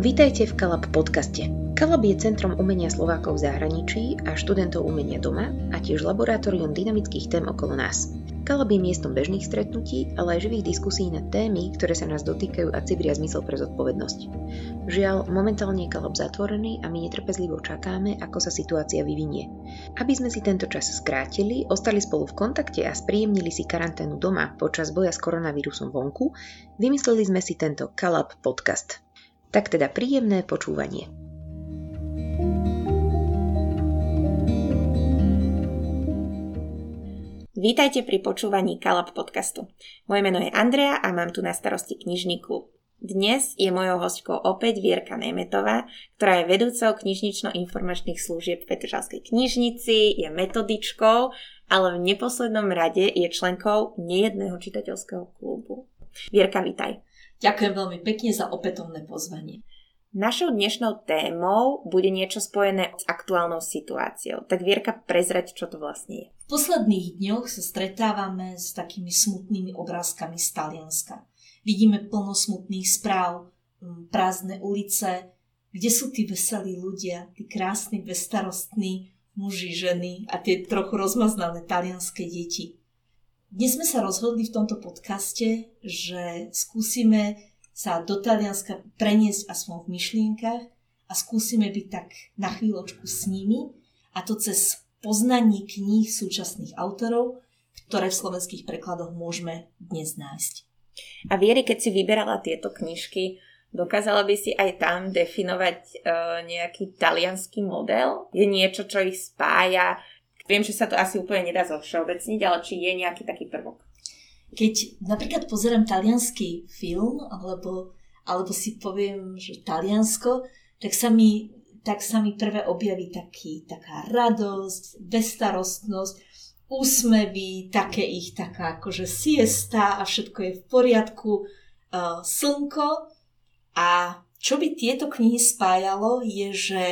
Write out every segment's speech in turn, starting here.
Vítajte v Kalab podcaste. Kalab je centrom umenia Slovákov v zahraničí a študentov umenia doma a tiež laboratórium dynamických tém okolo nás. Kalab je miestom bežných stretnutí, ale aj živých diskusí na témy, ktoré sa nás dotýkajú a cibria zmysel pre zodpovednosť. Žiaľ, momentálne je Kalab zatvorený a my netrpezlivo čakáme, ako sa situácia vyvinie. Aby sme si tento čas skrátili, ostali spolu v kontakte a spríjemnili si karanténu doma počas boja s koronavírusom vonku, vymysleli sme si tento Kalab podcast. Tak teda príjemné počúvanie. Vítajte pri počúvaní Kalab podcastu. Moje meno je Andrea a mám tu na starosti knižný klub. Dnes je mojou hostkou opäť Vierka Nemetová, ktorá je vedúcou knižnično-informačných služieb v Petržalskej knižnici, je metodičkou, ale v neposlednom rade je členkou nejedného čitateľského klubu. Vierka, vítaj. Ďakujem veľmi pekne za opätovné pozvanie. Našou dnešnou témou bude niečo spojené s aktuálnou situáciou. Tak Vierka, prezrať, čo to vlastne je. V posledných dňoch sa stretávame s takými smutnými obrázkami z Talianska. Vidíme plno smutných správ, prázdne ulice, kde sú tí veselí ľudia, tí krásni, bezstarostní muži, ženy a tie trochu rozmaznané talianské deti. Dnes sme sa rozhodli v tomto podcaste, že skúsime sa do Talianska preniesť aspoň v myšlienkach a skúsime byť tak na chvíľočku s nimi a to cez poznanie kníh súčasných autorov, ktoré v slovenských prekladoch môžeme dnes nájsť. A Vieri, keď si vyberala tieto knižky, dokázala by si aj tam definovať uh, nejaký talianský model? Je niečo, čo ich spája? Viem, že sa to asi úplne nedá zovšeobecniť, ale či je nejaký taký prvok. Keď napríklad pozerám talianský film, alebo, alebo si poviem, že Taliansko, tak sa mi, tak sa mi prvé objaví taký, taká radosť, bestarostnosť, úsmevy, také ich taká akože siesta a všetko je v poriadku, uh, slnko. A čo by tieto knihy spájalo, je, že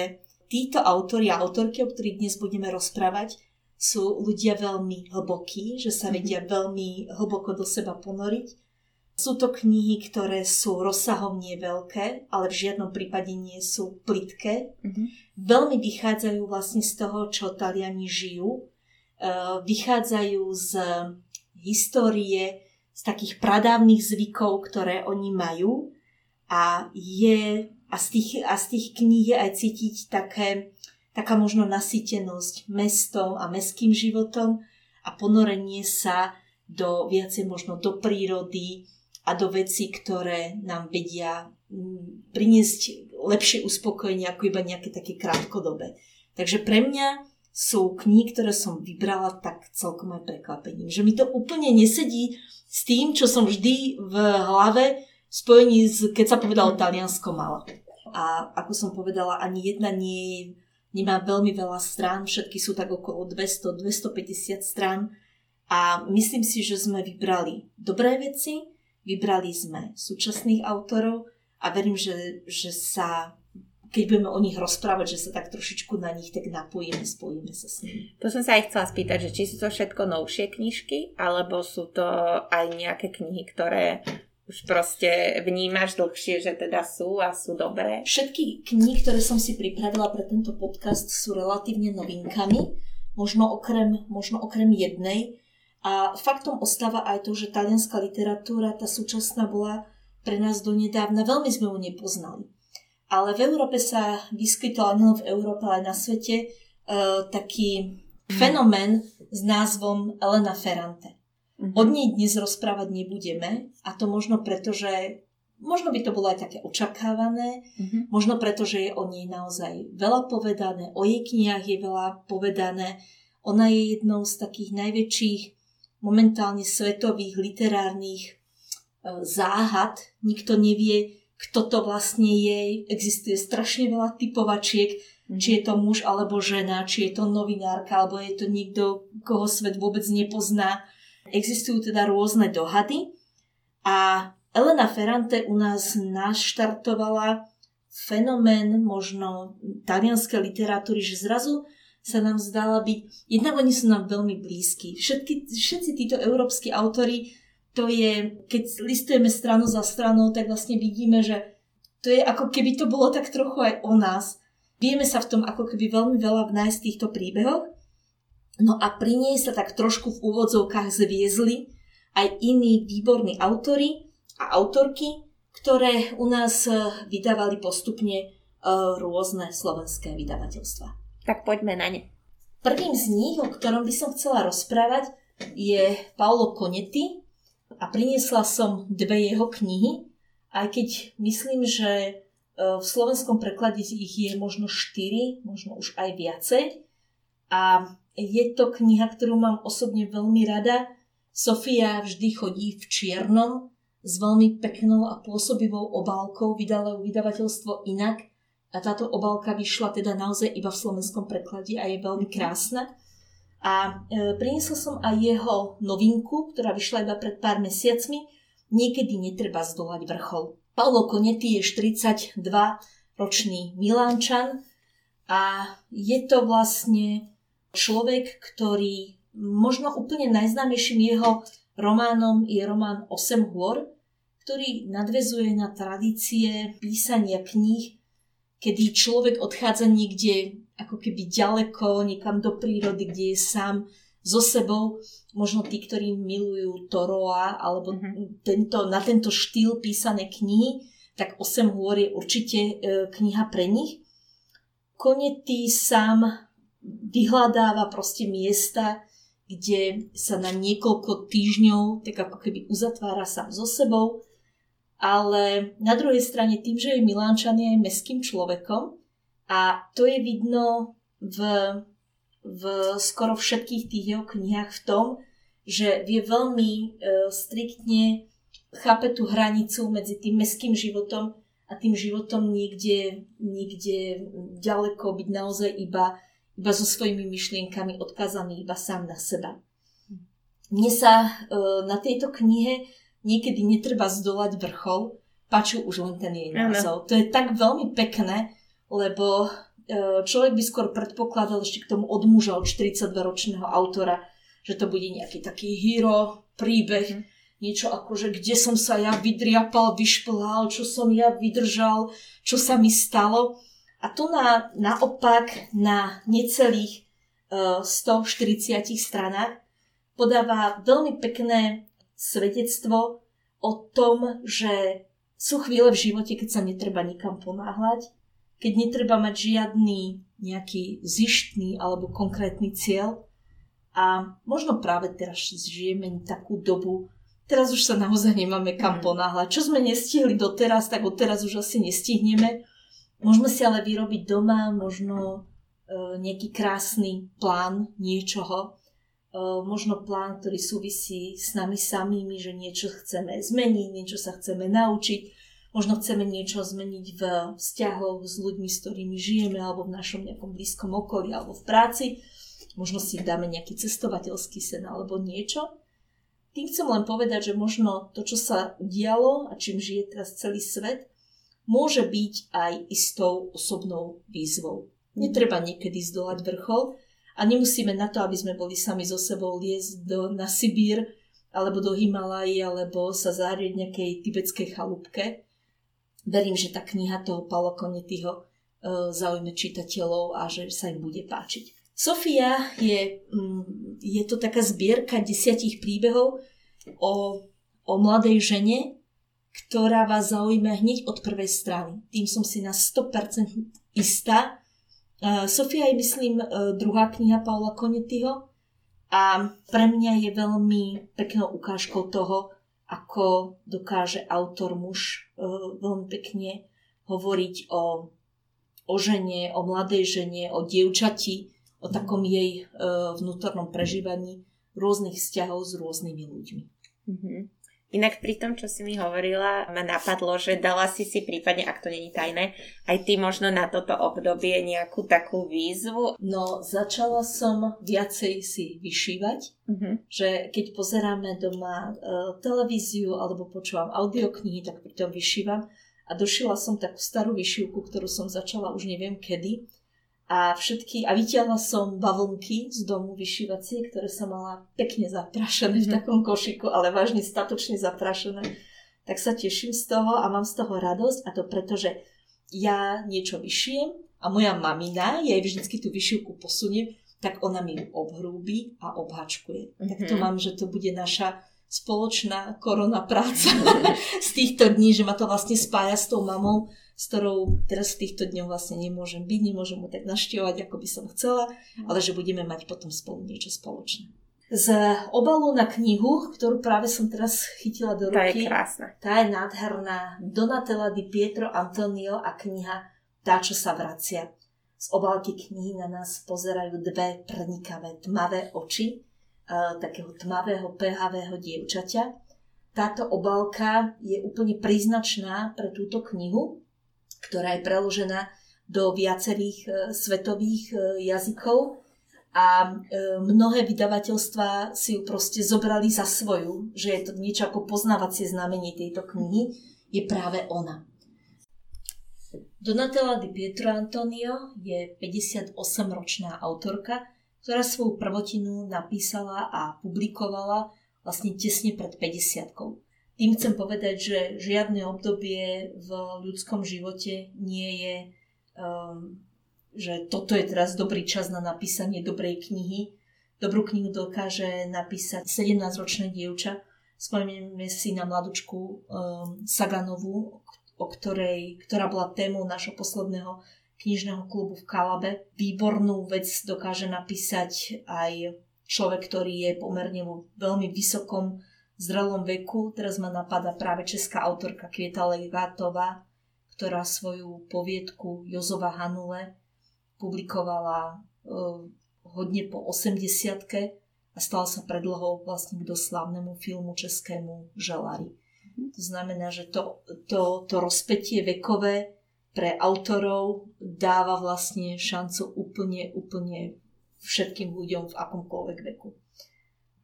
títo autori a autorky, o ktorých dnes budeme rozprávať, sú ľudia veľmi hlbokí, že sa mhm. vedia veľmi hlboko do seba ponoriť. Sú to knihy, ktoré sú rozsahom nie veľké, ale v žiadnom prípade nie sú plitké. Mm-hmm. Veľmi vychádzajú vlastne z toho, čo Taliani žijú. Uh, vychádzajú z histórie, z takých pradávnych zvykov, ktoré oni majú. A, je, a, z tých, a z tých kníh je aj cítiť také taká možno nasýtenosť mestom a mestským životom a ponorenie sa do viacej možno do prírody a do vecí, ktoré nám vedia mm, priniesť lepšie uspokojenie ako iba nejaké také krátkodobé. Takže pre mňa sú knihy, ktoré som vybrala tak celkom aj prekvapením. Že mi to úplne nesedí s tým, čo som vždy v hlave spojení s, keď sa povedalo Taliansko mala. A ako som povedala, ani jedna nie je nemá veľmi veľa strán, všetky sú tak okolo 200-250 strán a myslím si, že sme vybrali dobré veci, vybrali sme súčasných autorov a verím, že, že sa keď budeme o nich rozprávať, že sa tak trošičku na nich tak napojíme, spojíme sa s nimi. To som sa aj chcela spýtať, že či sú to všetko novšie knižky, alebo sú to aj nejaké knihy, ktoré už proste vnímaš dlhšie, že teda sú a sú dobré? Všetky knihy, ktoré som si pripravila pre tento podcast sú relatívne novinkami, možno okrem, možno okrem jednej. A faktom ostáva aj to, že talianská literatúra, tá súčasná bola pre nás donedávna, veľmi sme ju nepoznali. Ale v Európe sa vyskytol, nielen v Európe, ale aj na svete, uh, taký fenomén s názvom Elena Ferrante. Mm-hmm. O nej dnes rozprávať nebudeme a to možno preto, že možno by to bolo aj také očakávané, mm-hmm. možno preto, že je o nej naozaj veľa povedané, o jej knihách je veľa povedané. Ona je jednou z takých najväčších momentálne svetových literárnych e, záhad. Nikto nevie, kto to vlastne je. Existuje strašne veľa typovačiek, mm-hmm. či je to muž alebo žena, či je to novinárka, alebo je to niekto, koho svet vôbec nepozná Existujú teda rôzne dohady a Elena Ferrante u nás naštartovala fenomén možno talianskej literatúry, že zrazu sa nám zdala byť, jednak oni sú nám veľmi blízki. Všetky, všetci títo európsky autory, to je, keď listujeme stranu za stranou, tak vlastne vidíme, že to je ako keby to bolo tak trochu aj o nás. Vieme sa v tom ako keby veľmi veľa vnájsť v týchto príbehoch. No a pri nej sa tak trošku v úvodzovkách zviezli aj iní výborní autory a autorky, ktoré u nás e, vydávali postupne e, rôzne slovenské vydavateľstva. Tak poďme na ne. Prvým z nich, o ktorom by som chcela rozprávať, je Paolo Konetti a priniesla som dve jeho knihy, aj keď myslím, že e, v slovenskom preklade ich je možno štyri, možno už aj viacej. A je to kniha, ktorú mám osobne veľmi rada. Sofia vždy chodí v čiernom s veľmi peknou a pôsobivou obálkou. Vydalo vydavateľstvo inak a táto obálka vyšla teda naozaj iba v slovenskom preklade a je veľmi krásna. A e, priniesla som aj jeho novinku, ktorá vyšla iba pred pár mesiacmi. Niekedy netreba zdolať vrchol. Paolo Konetti je 42 ročný Milánčan a je to vlastne človek, ktorý možno úplne najznámejším jeho románom je román Osem hôr, ktorý nadvezuje na tradície písania kníh, kedy človek odchádza niekde ako keby ďaleko, niekam do prírody, kde je sám so sebou. Možno tí, ktorí milujú Toroa alebo mm-hmm. tento, na tento štýl písané knihy, tak Osem hôr je určite e, kniha pre nich. Konetý sám vyhľadáva proste miesta, kde sa na niekoľko týždňov tak ako keby uzatvára sám so sebou, ale na druhej strane tým, že je Milánčan je meským človekom a to je vidno v, v skoro všetkých tých jeho knihách v tom, že vie veľmi e, striktne chápe tú hranicu medzi tým meským životom a tým životom niekde, niekde ďaleko byť naozaj iba iba so svojimi myšlienkami odkazaný iba sám na seba. Mne sa e, na tejto knihe niekedy netreba zdolať vrchol, páčil už len ten jej názov. To je tak veľmi pekné, lebo e, človek by skôr predpokladal ešte k tomu od muža, od 42-ročného autora, že to bude nejaký taký hero, príbeh, mm. niečo ako, že kde som sa ja vydriapal, vyšplhal, čo som ja vydržal, čo sa mi stalo. A tu na, naopak na necelých uh, e, 140 stranách podáva veľmi pekné svedectvo o tom, že sú chvíle v živote, keď sa netreba nikam ponáhľať, keď netreba mať žiadny nejaký zištný alebo konkrétny cieľ. A možno práve teraz žijeme takú dobu, teraz už sa naozaj nemáme kam mhm. ponáhľať. Čo sme nestihli doteraz, tak odteraz už asi nestihneme. Môžeme si ale vyrobiť doma možno e, nejaký krásny plán niečoho, e, možno plán, ktorý súvisí s nami samými, že niečo chceme zmeniť, niečo sa chceme naučiť, možno chceme niečo zmeniť v vzťahoch s ľuďmi, s ktorými žijeme, alebo v našom nejakom blízkom okolí, alebo v práci. Možno si dáme nejaký cestovateľský sen alebo niečo. Tým chcem len povedať, že možno to, čo sa udialo a čím žije teraz celý svet, môže byť aj istou osobnou výzvou. Netreba niekedy zdolať vrchol a nemusíme na to, aby sme boli sami so sebou liesť do, na Sibír alebo do Himalají alebo sa zahrieť nejakej tibetskej chalúbke. Verím, že tá kniha toho Paulo Konetyho e, zaujme čitateľov a že sa im bude páčiť. Sofia je, mm, je to taká zbierka desiatich príbehov o, o mladej žene, ktorá vás zaujíma hneď od prvej strany. Tým som si na 100% istá. Sofia je, myslím, e, druhá kniha Paula Konetyho a pre mňa je veľmi peknou ukážkou toho, ako dokáže autor muž e, veľmi pekne hovoriť o, o žene, o mladej žene, o dievčati, o takom jej e, vnútornom prežívaní rôznych vzťahov s rôznymi ľuďmi. Mm-hmm. Inak pri tom, čo si mi hovorila, ma napadlo, že dala si si prípadne, ak to není tajné, aj ty možno na toto obdobie nejakú takú výzvu? No, začala som viacej si vyšívať, uh-huh. že keď pozeráme doma uh, televíziu alebo počúvam audioknihy, tak pri tom vyšívam. A došila som takú starú vyšívku, ktorú som začala už neviem kedy a všetky, a vytiahla som bavlnky z domu vyšívacie, ktoré som mala pekne zaprašené v mhm. takom košiku, ale vážne statočne zaprašené. tak sa teším z toho a mám z toho radosť a to preto, že ja niečo vyšijem a moja mamina, ja jej vždycky tú vyšivku posuniem, tak ona mi ju obhrúbi a obhačkuje. Mm-hmm. Tak to mhm. mám, že to bude naša spoločná korona práca z týchto dní, že ma to vlastne spája s tou mamou, s ktorou teraz v týchto dňoch vlastne nemôžem byť, nemôžem mu tak naštevovať, ako by som chcela, mhm. ale že budeme mať potom spolu niečo spoločné. Z obalu na knihu, ktorú práve som teraz chytila do ruky. Tá je krásna. Tá je nádherná. Donatella di Pietro Antonio a kniha Tá, čo sa vracia. Z obálky knihy na nás pozerajú dve prenikavé tmavé oči uh, takého tmavého, pehavého dievčaťa. Táto obálka je úplne príznačná pre túto knihu, ktorá je preložená do viacerých uh, svetových uh, jazykov a mnohé vydavateľstva si ju proste zobrali za svoju, že je to niečo ako poznávacie znamenie tejto knihy, je práve ona. Donatella di Pietro Antonio je 58-ročná autorka, ktorá svoju prvotinu napísala a publikovala vlastne tesne pred 50 Tým chcem povedať, že žiadne obdobie v ľudskom živote nie je, um, že toto je teraz dobrý čas na napísanie dobrej knihy. Dobrú knihu dokáže napísať 17-ročné dievča. Spomenieme si na mladučku um, Saganovú, o ktorej, ktorá bola témou našho posledného knižného klubu v Kalabe. Výbornú vec dokáže napísať aj človek, ktorý je pomerne vo veľmi vysokom zrelom veku. Teraz ma napadá práve česká autorka Kvieta Legátová, ktorá svoju poviedku Jozova Hanule publikovala uh, hodne po 80 a stala sa predlohou vlastne k doslávnemu filmu českému Želári. To znamená, že to, to, to rozpetie vekové pre autorov dáva vlastne šancu úplne, úplne všetkým ľuďom v akomkoľvek veku.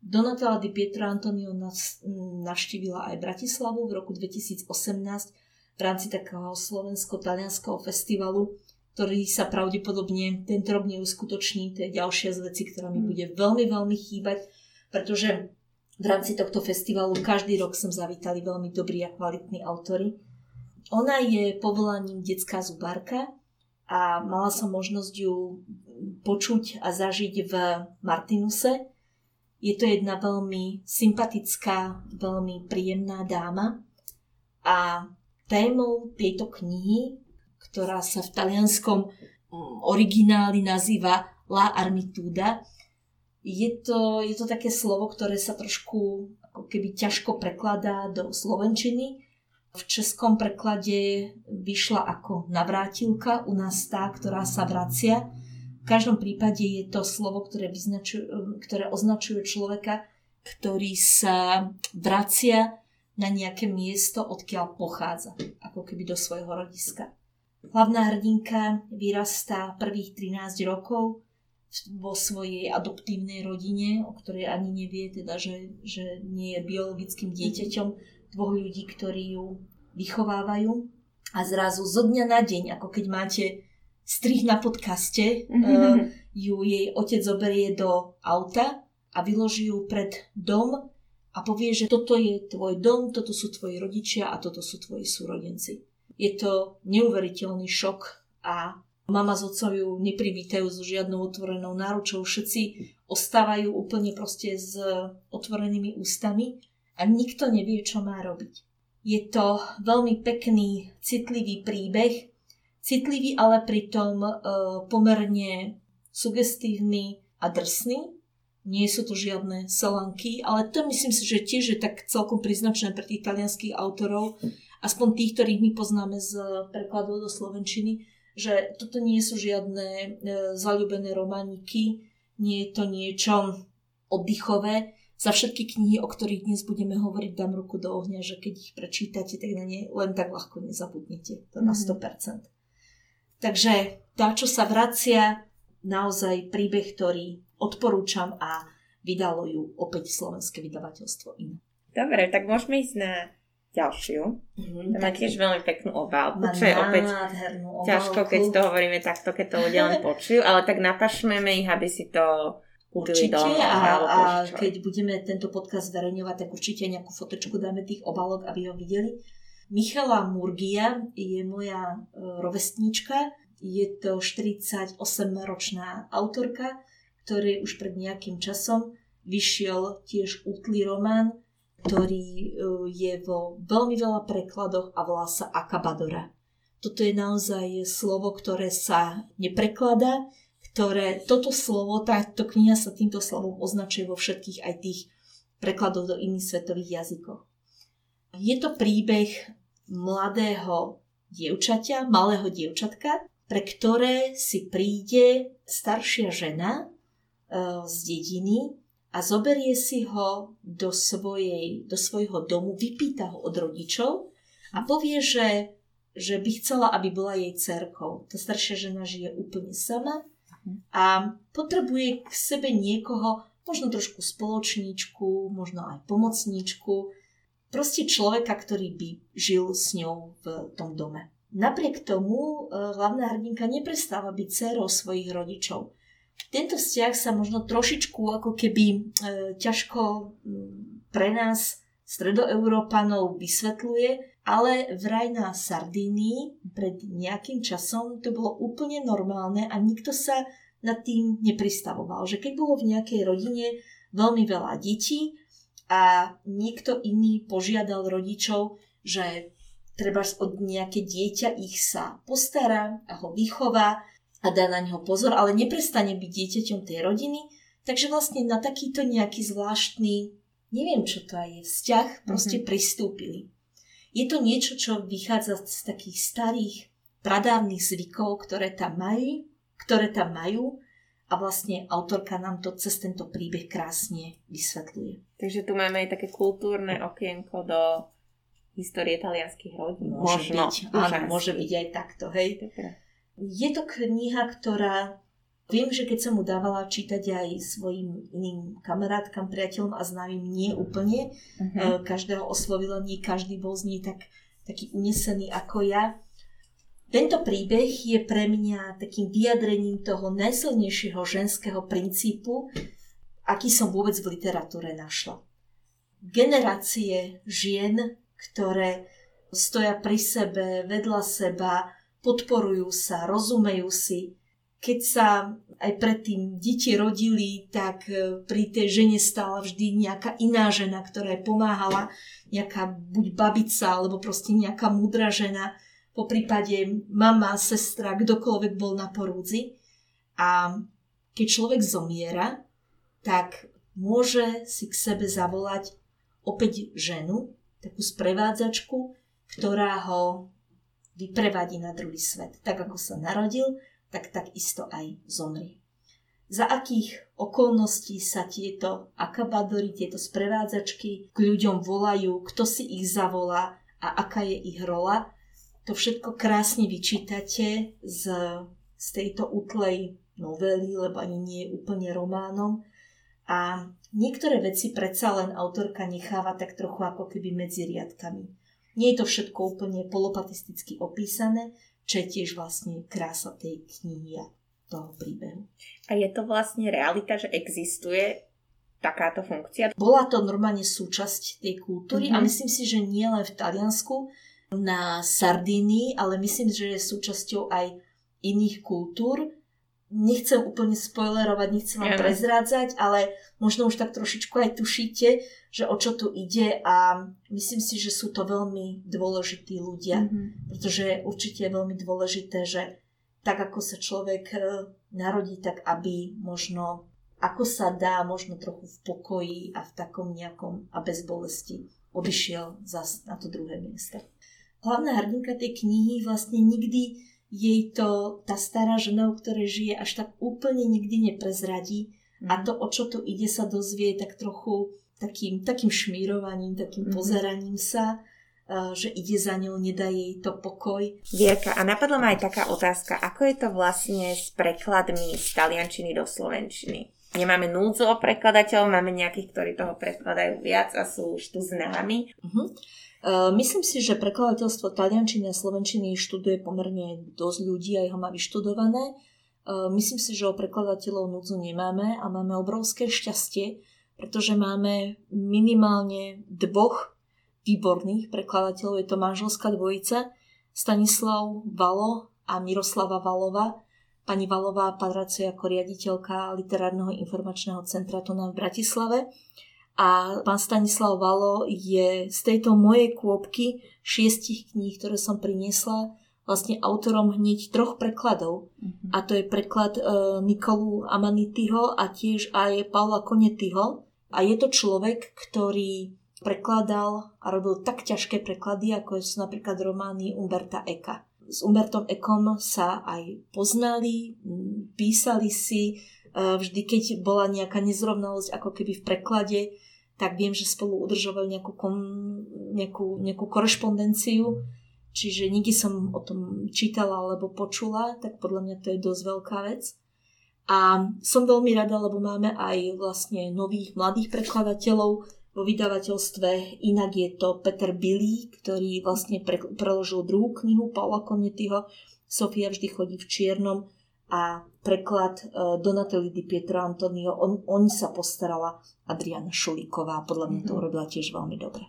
Donatella di Pietro Antonio navštívila aj Bratislavu v roku 2018 v rámci takého slovensko-talianského festivalu, ktorý sa pravdepodobne tento rok neuskutoční. To je ďalšia z vecí, ktorá mi mm. bude veľmi, veľmi chýbať, pretože v rámci tohto festivalu každý rok som zavítali veľmi dobrí a kvalitní autory. Ona je povolaním detská zubárka a mala som možnosť ju počuť a zažiť v Martinuse. Je to jedna veľmi sympatická, veľmi príjemná dáma a témou tejto knihy, ktorá sa v talianskom mm, origináli nazýva La Armituda, je to, je to také slovo, ktoré sa trošku ako keby ťažko prekladá do slovenčiny. V českom preklade vyšla ako navrátilka, u nás tá, ktorá sa vracia. V každom prípade je to slovo, ktoré, ktoré označuje človeka, ktorý sa vracia na nejaké miesto, odkiaľ pochádza, ako keby do svojho rodiska. Hlavná hrdinka vyrastá prvých 13 rokov vo svojej adoptívnej rodine, o ktorej ani nevie, teda, že, že nie je biologickým dieťaťom dvoch ľudí, ktorí ju vychovávajú. A zrazu zo dňa na deň, ako keď máte strih na podcaste, mm-hmm. uh, ju jej otec zoberie do auta a vyloží ju pred dom a povie, že toto je tvoj dom, toto sú tvoji rodičia a toto sú tvoji súrodenci. Je to neuveriteľný šok a Mama s otcom ju neprivítajú so žiadnou otvorenou náručou. Všetci ostávajú úplne proste s otvorenými ústami a nikto nevie, čo má robiť. Je to veľmi pekný, citlivý príbeh, citlivý, ale pritom e, pomerne sugestívny a drsný. Nie sú to žiadne selanky, ale to myslím si, že tiež je tak celkom príznačné pre tých talianských autorov, aspoň tých, ktorých my poznáme z prekladov do Slovenčiny, že toto nie sú žiadne e, zalúbené romániky, nie je to niečo oddychové. Za všetky knihy, o ktorých dnes budeme hovoriť, dám ruku do ohňa, že keď ich prečítate, tak na ne len tak ľahko nezabudnete. To na 100%. Takže tá, čo sa vracia, naozaj príbeh, ktorý odporúčam a vydalo ju opäť slovenské vydavateľstvo iné. Dobre, tak môžeme ísť na ďalšiu. Mm-hmm, má tiež veľmi peknú obálku, čo je opäť ťažko, keď to hovoríme takto, keď to ľudia len počujú, ale tak napašmeme ich, aby si to Určite doma, a, a keď budeme tento podcast zverejňovať, tak určite nejakú fotečku dáme tých obalok, aby ho videli. Michala Murgia je moja e, rovestníčka, je to 48-ročná autorka, ktorý už pred nejakým časom vyšiel tiež útlý román, ktorý e, je vo veľmi veľa prekladoch a volá sa Akabadora. Toto je naozaj slovo, ktoré sa neprekladá, ktoré toto slovo, táto kniha sa týmto slovom označuje vo všetkých aj tých prekladoch do iných svetových jazykov. Je to príbeh mladého dievčaťa, malého dievčatka, pre ktoré si príde staršia žena e, z dediny a zoberie si ho do, svojej, do svojho domu, vypýta ho od rodičov a povie, že, že by chcela, aby bola jej cerkou. Tá staršia žena žije úplne sama a potrebuje k sebe niekoho, možno trošku spoločníčku, možno aj pomocníčku, proste človeka, ktorý by žil s ňou v tom dome. Napriek tomu e, hlavná hrdinka neprestáva byť dcerou svojich rodičov. Tento vzťah sa možno trošičku ako keby e, ťažko pre nás stredoeurópanov vysvetľuje, ale vraj na Sardínii pred nejakým časom to bolo úplne normálne a nikto sa nad tým nepristavoval. Že keď bolo v nejakej rodine veľmi veľa detí a niekto iný požiadal rodičov, že treba od nejaké dieťa ich sa postará a ho vychová a dá na neho pozor, ale neprestane byť dieťaťom tej rodiny, takže vlastne na takýto nejaký zvláštny, neviem čo to je, vzťah proste mm-hmm. pristúpili. Je to niečo, čo vychádza z takých starých pradávnych zvykov, ktoré tam majú, ktoré tam majú a vlastne autorka nám to cez tento príbeh krásne vysvetľuje. Takže tu máme aj také kultúrne okienko do histórie talianských rodín. Môže Možno. byť, áno, môže byť aj takto, hej. Dobre. Je to kniha, ktorá Viem, že keď som mu dávala čítať aj svojim iným kamarátkam, priateľom a známym, nie úplne. Uh-huh. Každého oslovila, nie každý bol z nej tak, taký unesený ako ja. Tento príbeh je pre mňa takým vyjadrením toho najsilnejšieho ženského princípu, aký som vôbec v literatúre našla. Generácie žien, ktoré stoja pri sebe, vedľa seba, podporujú sa, rozumejú si, keď sa aj predtým deti rodili, tak e, pri tej žene stála vždy nejaká iná žena, ktorá jej pomáhala, nejaká buď babica, alebo proste nejaká múdra žena, po prípade mama, sestra, kdokoľvek bol na porúdzi. A keď človek zomiera, tak môže si k sebe zavolať opäť ženu, takú sprevádzačku, ktorá ho vyprevadí na druhý svet. Tak ako sa narodil, tak takisto aj zomrie. Za akých okolností sa tieto akabadory, tieto sprevádzačky k ľuďom volajú, kto si ich zavolá a aká je ich rola, to všetko krásne vyčítate z, z tejto utlej novely, lebo ani nie je úplne románom. A niektoré veci predsa len autorka necháva tak trochu ako keby medzi riadkami. Nie je to všetko úplne polopatisticky opísané, čo je tiež vlastne krása tej knihy a toho príbehu. A je to vlastne realita, že existuje takáto funkcia? Bola to normálne súčasť tej kultúry mm-hmm. a Mhm. myslím si, že nie len v Taliansku, na Sardínii, ale myslím, že je súčasťou aj iných kultúr. Nechcem úplne spoilerovať, nechcem vám prezrádzať, ale možno už tak trošičku aj tušíte, že o čo tu ide a myslím si, že sú to veľmi dôležití ľudia. Mhm. pretože určite je veľmi dôležité, že tak ako sa človek e, narodí, tak aby možno ako sa dá, možno trochu v pokoji a v takom nejakom a bez bolesti odišiel zas na to druhé miesto. Hlavná hrdinka tej knihy vlastne nikdy jej to tá stará žena, u ktorej žije, až tak úplne nikdy neprezradí a to, o čo tu ide, sa dozvie tak trochu takým, takým šmírovaním, takým Mhm. pozeraním sa, že ide za ňou, nedá jej to pokoj. Vierka, a napadla ma aj taká otázka, ako je to vlastne s prekladmi z taliančiny do slovenčiny? Nemáme núdzu o prekladateľov, máme nejakých, ktorí toho prekladajú viac a sú už tu známi. Uh-huh. Uh, myslím si, že prekladateľstvo taliančiny a slovenčiny študuje pomerne dosť ľudí a ho má vyštudované. myslím si, že o prekladateľov núdzu nemáme a máme obrovské šťastie, pretože máme minimálne dvoch výborných prekladateľov. Je to manželská dvojica, Stanislav Valo a Miroslava Valova. Pani Valová pracuje ako riaditeľka Literárneho informačného centra tu v Bratislave. A pán Stanislav Valo je z tejto mojej kôpky šiestich kníh, ktoré som priniesla, vlastne autorom hneď troch prekladov. Mm-hmm. A to je preklad e, Nikolu Amanityho a tiež aj Paula Konetyho. A je to človek, ktorý prekladal a robil tak ťažké preklady, ako sú napríklad romány Umberta Eka. S Umbertom Ekom sa aj poznali, písali si, vždy keď bola nejaká nezrovnalosť ako keby v preklade, tak viem, že spolu udržovali nejakú, kom, nejakú, nejakú korešpondenciu Čiže nikdy som o tom čítala alebo počula, tak podľa mňa to je dosť veľká vec. A som veľmi rada, lebo máme aj vlastne nových mladých prekladateľov vo vydavateľstve. Inak je to Peter Billy, ktorý vlastne pre, preložil druhú knihu Paula Konetyho. Sofia vždy chodí v čiernom a preklad uh, Donately di Pietro Antonio, on, on sa postarala Adriana Šulíková. Podľa mňa to mhm. urobila tiež veľmi dobre.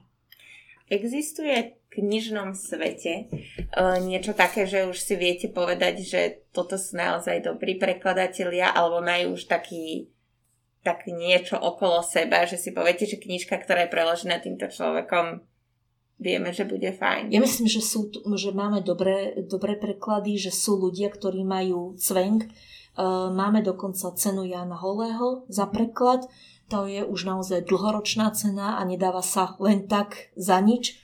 Existuje v knižnom svete uh, niečo také, že už si viete povedať, že toto sú naozaj dobrí prekladatelia, alebo majú už taký tak niečo okolo seba, že si poviete, že knižka, ktorá je preložená týmto človekom, vieme, že bude fajn. Ja myslím, že, sú, že máme dobré, dobré preklady, že sú ľudia, ktorí majú cvenk. Uh, máme dokonca cenu Jana Holého za preklad to je už naozaj dlhoročná cena a nedáva sa len tak za nič.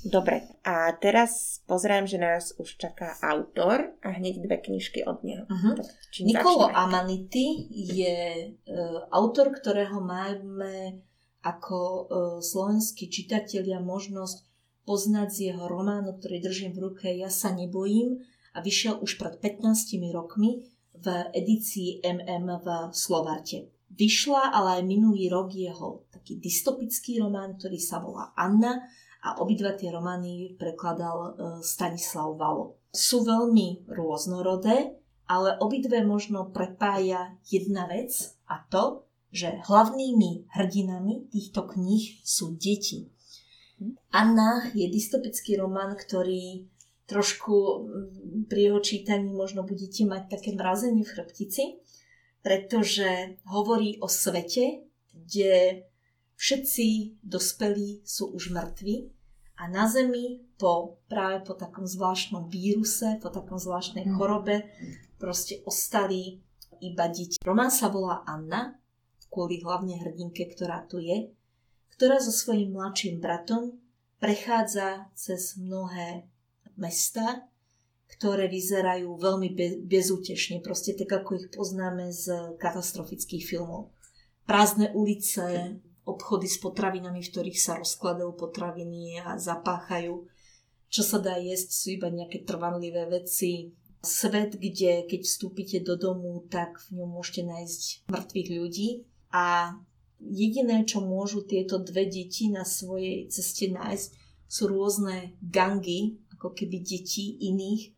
Dobre, a teraz pozerám, že nás už čaká autor a hneď dve knižky od neho. Uh-huh. Nikolo Amanity je uh, autor, ktorého máme ako uh, slovenskí čitatelia možnosť poznať z jeho románu, ktorý držím v ruke Ja sa nebojím a vyšiel už pred 15 rokmi v edícii MM v Slovarte. Vyšla ale aj minulý rok jeho taký dystopický román, ktorý sa volá Anna a obidva tie romány prekladal e, Stanislav Valo. Sú veľmi rôznorodé, ale obidve možno prepája jedna vec a to, že hlavnými hrdinami týchto kníh sú deti. Anna je dystopický román, ktorý trošku pri jeho čítaní možno budete mať také mrazenie v chrbtici, pretože hovorí o svete, kde všetci dospelí sú už mŕtvi a na Zemi po, práve po takom zvláštnom víruse, po takom zvláštnej mm. chorobe proste ostali iba deti. Román sa volá Anna, kvôli hlavne hrdinke, ktorá tu je, ktorá so svojím mladším bratom prechádza cez mnohé mesta ktoré vyzerajú veľmi bezútešne, proste tak ako ich poznáme z katastrofických filmov. Prázdne ulice, obchody s potravinami, v ktorých sa rozkladajú potraviny a zapáchajú. Čo sa dá jesť, sú iba nejaké trvanlivé veci. Svet, kde keď vstúpite do domu, tak v ňom môžete nájsť mŕtvych ľudí. A jediné, čo môžu tieto dve deti na svojej ceste nájsť, sú rôzne gangy, ako keby detí iných,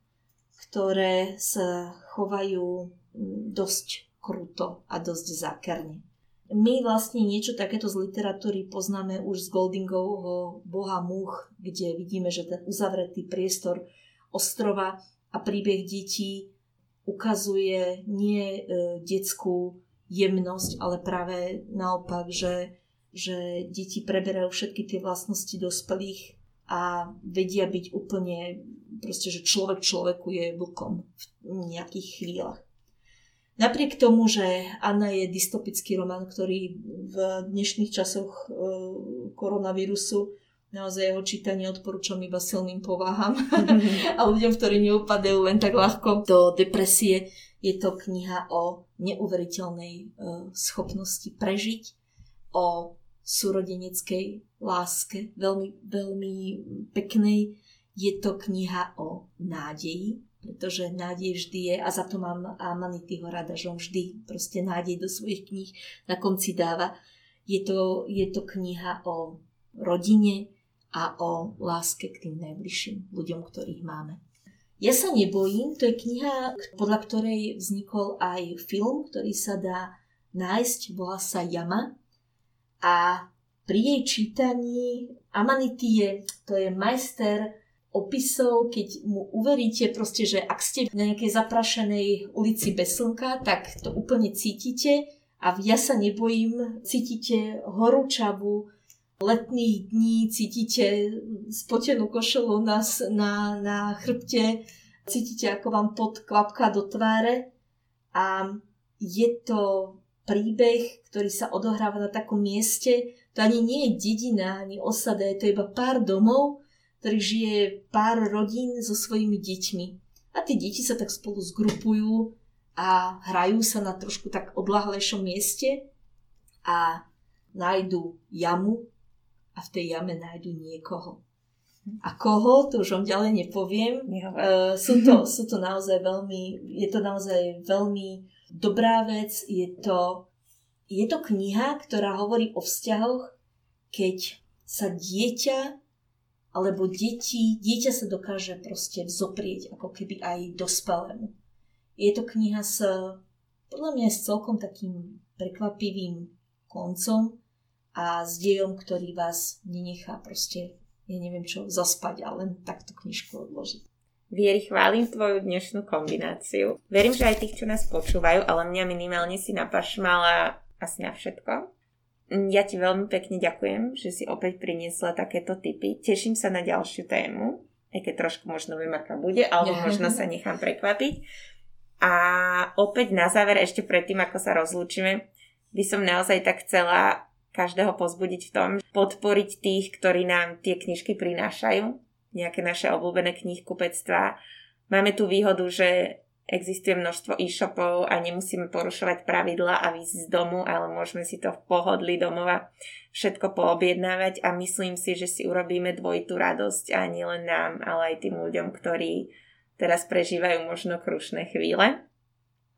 ktoré sa chovajú mm, dosť kruto a dosť zákerne. My vlastne niečo takéto z literatúry poznáme už z Goldingovho Boha Múch, kde vidíme, že ten uzavretý priestor ostrova a príbeh detí ukazuje nie e, detskú jemnosť, ale práve naopak, že, že deti preberajú všetky tie vlastnosti dospelých a vedia byť úplne proste, že človek človeku je vlkom v nejakých chvíľach. Napriek tomu, že Anna je dystopický román, ktorý v dnešných časoch e, koronavírusu naozaj jeho čítanie odporúčam iba silným pováham a ľuďom, ktorí neupadajú len tak ľahko do depresie, je to kniha o neuveriteľnej e, schopnosti prežiť, o súrodeneckej láske, veľmi, veľmi peknej, je to kniha o nádeji, pretože nádej vždy je, a za to mám Amanityho rada, že on vždy proste nádej do svojich kníh na konci dáva. Je to, je to kniha o rodine a o láske k tým najbližším ľuďom, ktorých máme. Ja sa nebojím, to je kniha, podľa ktorej vznikol aj film, ktorý sa dá nájsť, volá sa Jama. A pri jej čítaní Amanity je, to je majster opisov, keď mu uveríte proste, že ak ste na nejakej zaprašenej ulici bez slnka, tak to úplne cítite a ja sa nebojím, cítite horúčavu, letných dní, cítite spotenú košelu na, na, na chrbte, cítite, ako vám pod kvapka do tváre a je to príbeh, ktorý sa odohráva na takom mieste. To ani nie je dedina, ani osada, je to iba pár domov, ktorý žije pár rodín so svojimi deťmi. A tie deti sa tak spolu zgrupujú a hrajú sa na trošku tak odlahlejšom mieste a nájdu jamu, a v tej jame nájdu niekoho. A koho, to už vám ďalej nepoviem. Uh, sú, to, sú to naozaj veľmi, je to naozaj veľmi dobrá vec. Je to, je to kniha, ktorá hovorí o vzťahoch, keď sa dieťa alebo deti, dieťa sa dokáže proste vzoprieť ako keby aj dospelému. Je to kniha s, podľa mňa s celkom takým prekvapivým koncom, a s dejom, ktorý vás nenechá proste, ja neviem čo, zaspať a len takto knižku odložiť. Vieri, chválim tvoju dnešnú kombináciu. Verím, že aj tých, čo nás počúvajú, ale mňa minimálne si napašmala asi na všetko. Ja ti veľmi pekne ďakujem, že si opäť priniesla takéto typy. Teším sa na ďalšiu tému, aj keď trošku možno viem, aká bude, alebo možno sa nechám prekvapiť. A opäť na záver, ešte predtým, ako sa rozlúčime, by som naozaj tak chcela každého pozbudiť v tom, podporiť tých, ktorí nám tie knižky prinášajú, nejaké naše obľúbené knihkupectvá. Máme tu výhodu, že existuje množstvo e-shopov a nemusíme porušovať pravidla a výjsť z domu, ale môžeme si to v pohodli domova všetko poobjednávať a myslím si, že si urobíme dvojitú radosť a nielen nám, ale aj tým ľuďom, ktorí teraz prežívajú možno krušné chvíle.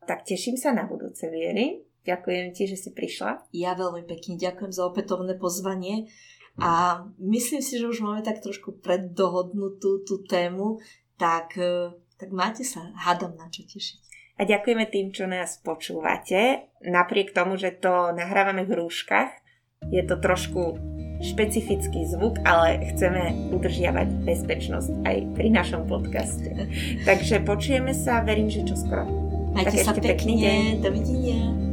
Tak teším sa na budúce viery Ďakujem ti, že si prišla. Ja veľmi pekne ďakujem za opätovné pozvanie a myslím si, že už máme tak trošku preddohodnutú tú tému, tak, e, tak máte sa, hádam na čo tešiť. A ďakujeme tým, čo nás počúvate. Napriek tomu, že to nahrávame v rúškach, je to trošku špecifický zvuk, ale chceme udržiavať bezpečnosť aj pri našom podcaste. Takže počujeme sa, verím, že čoskoro. Majte tak sa pekne, dovidenia.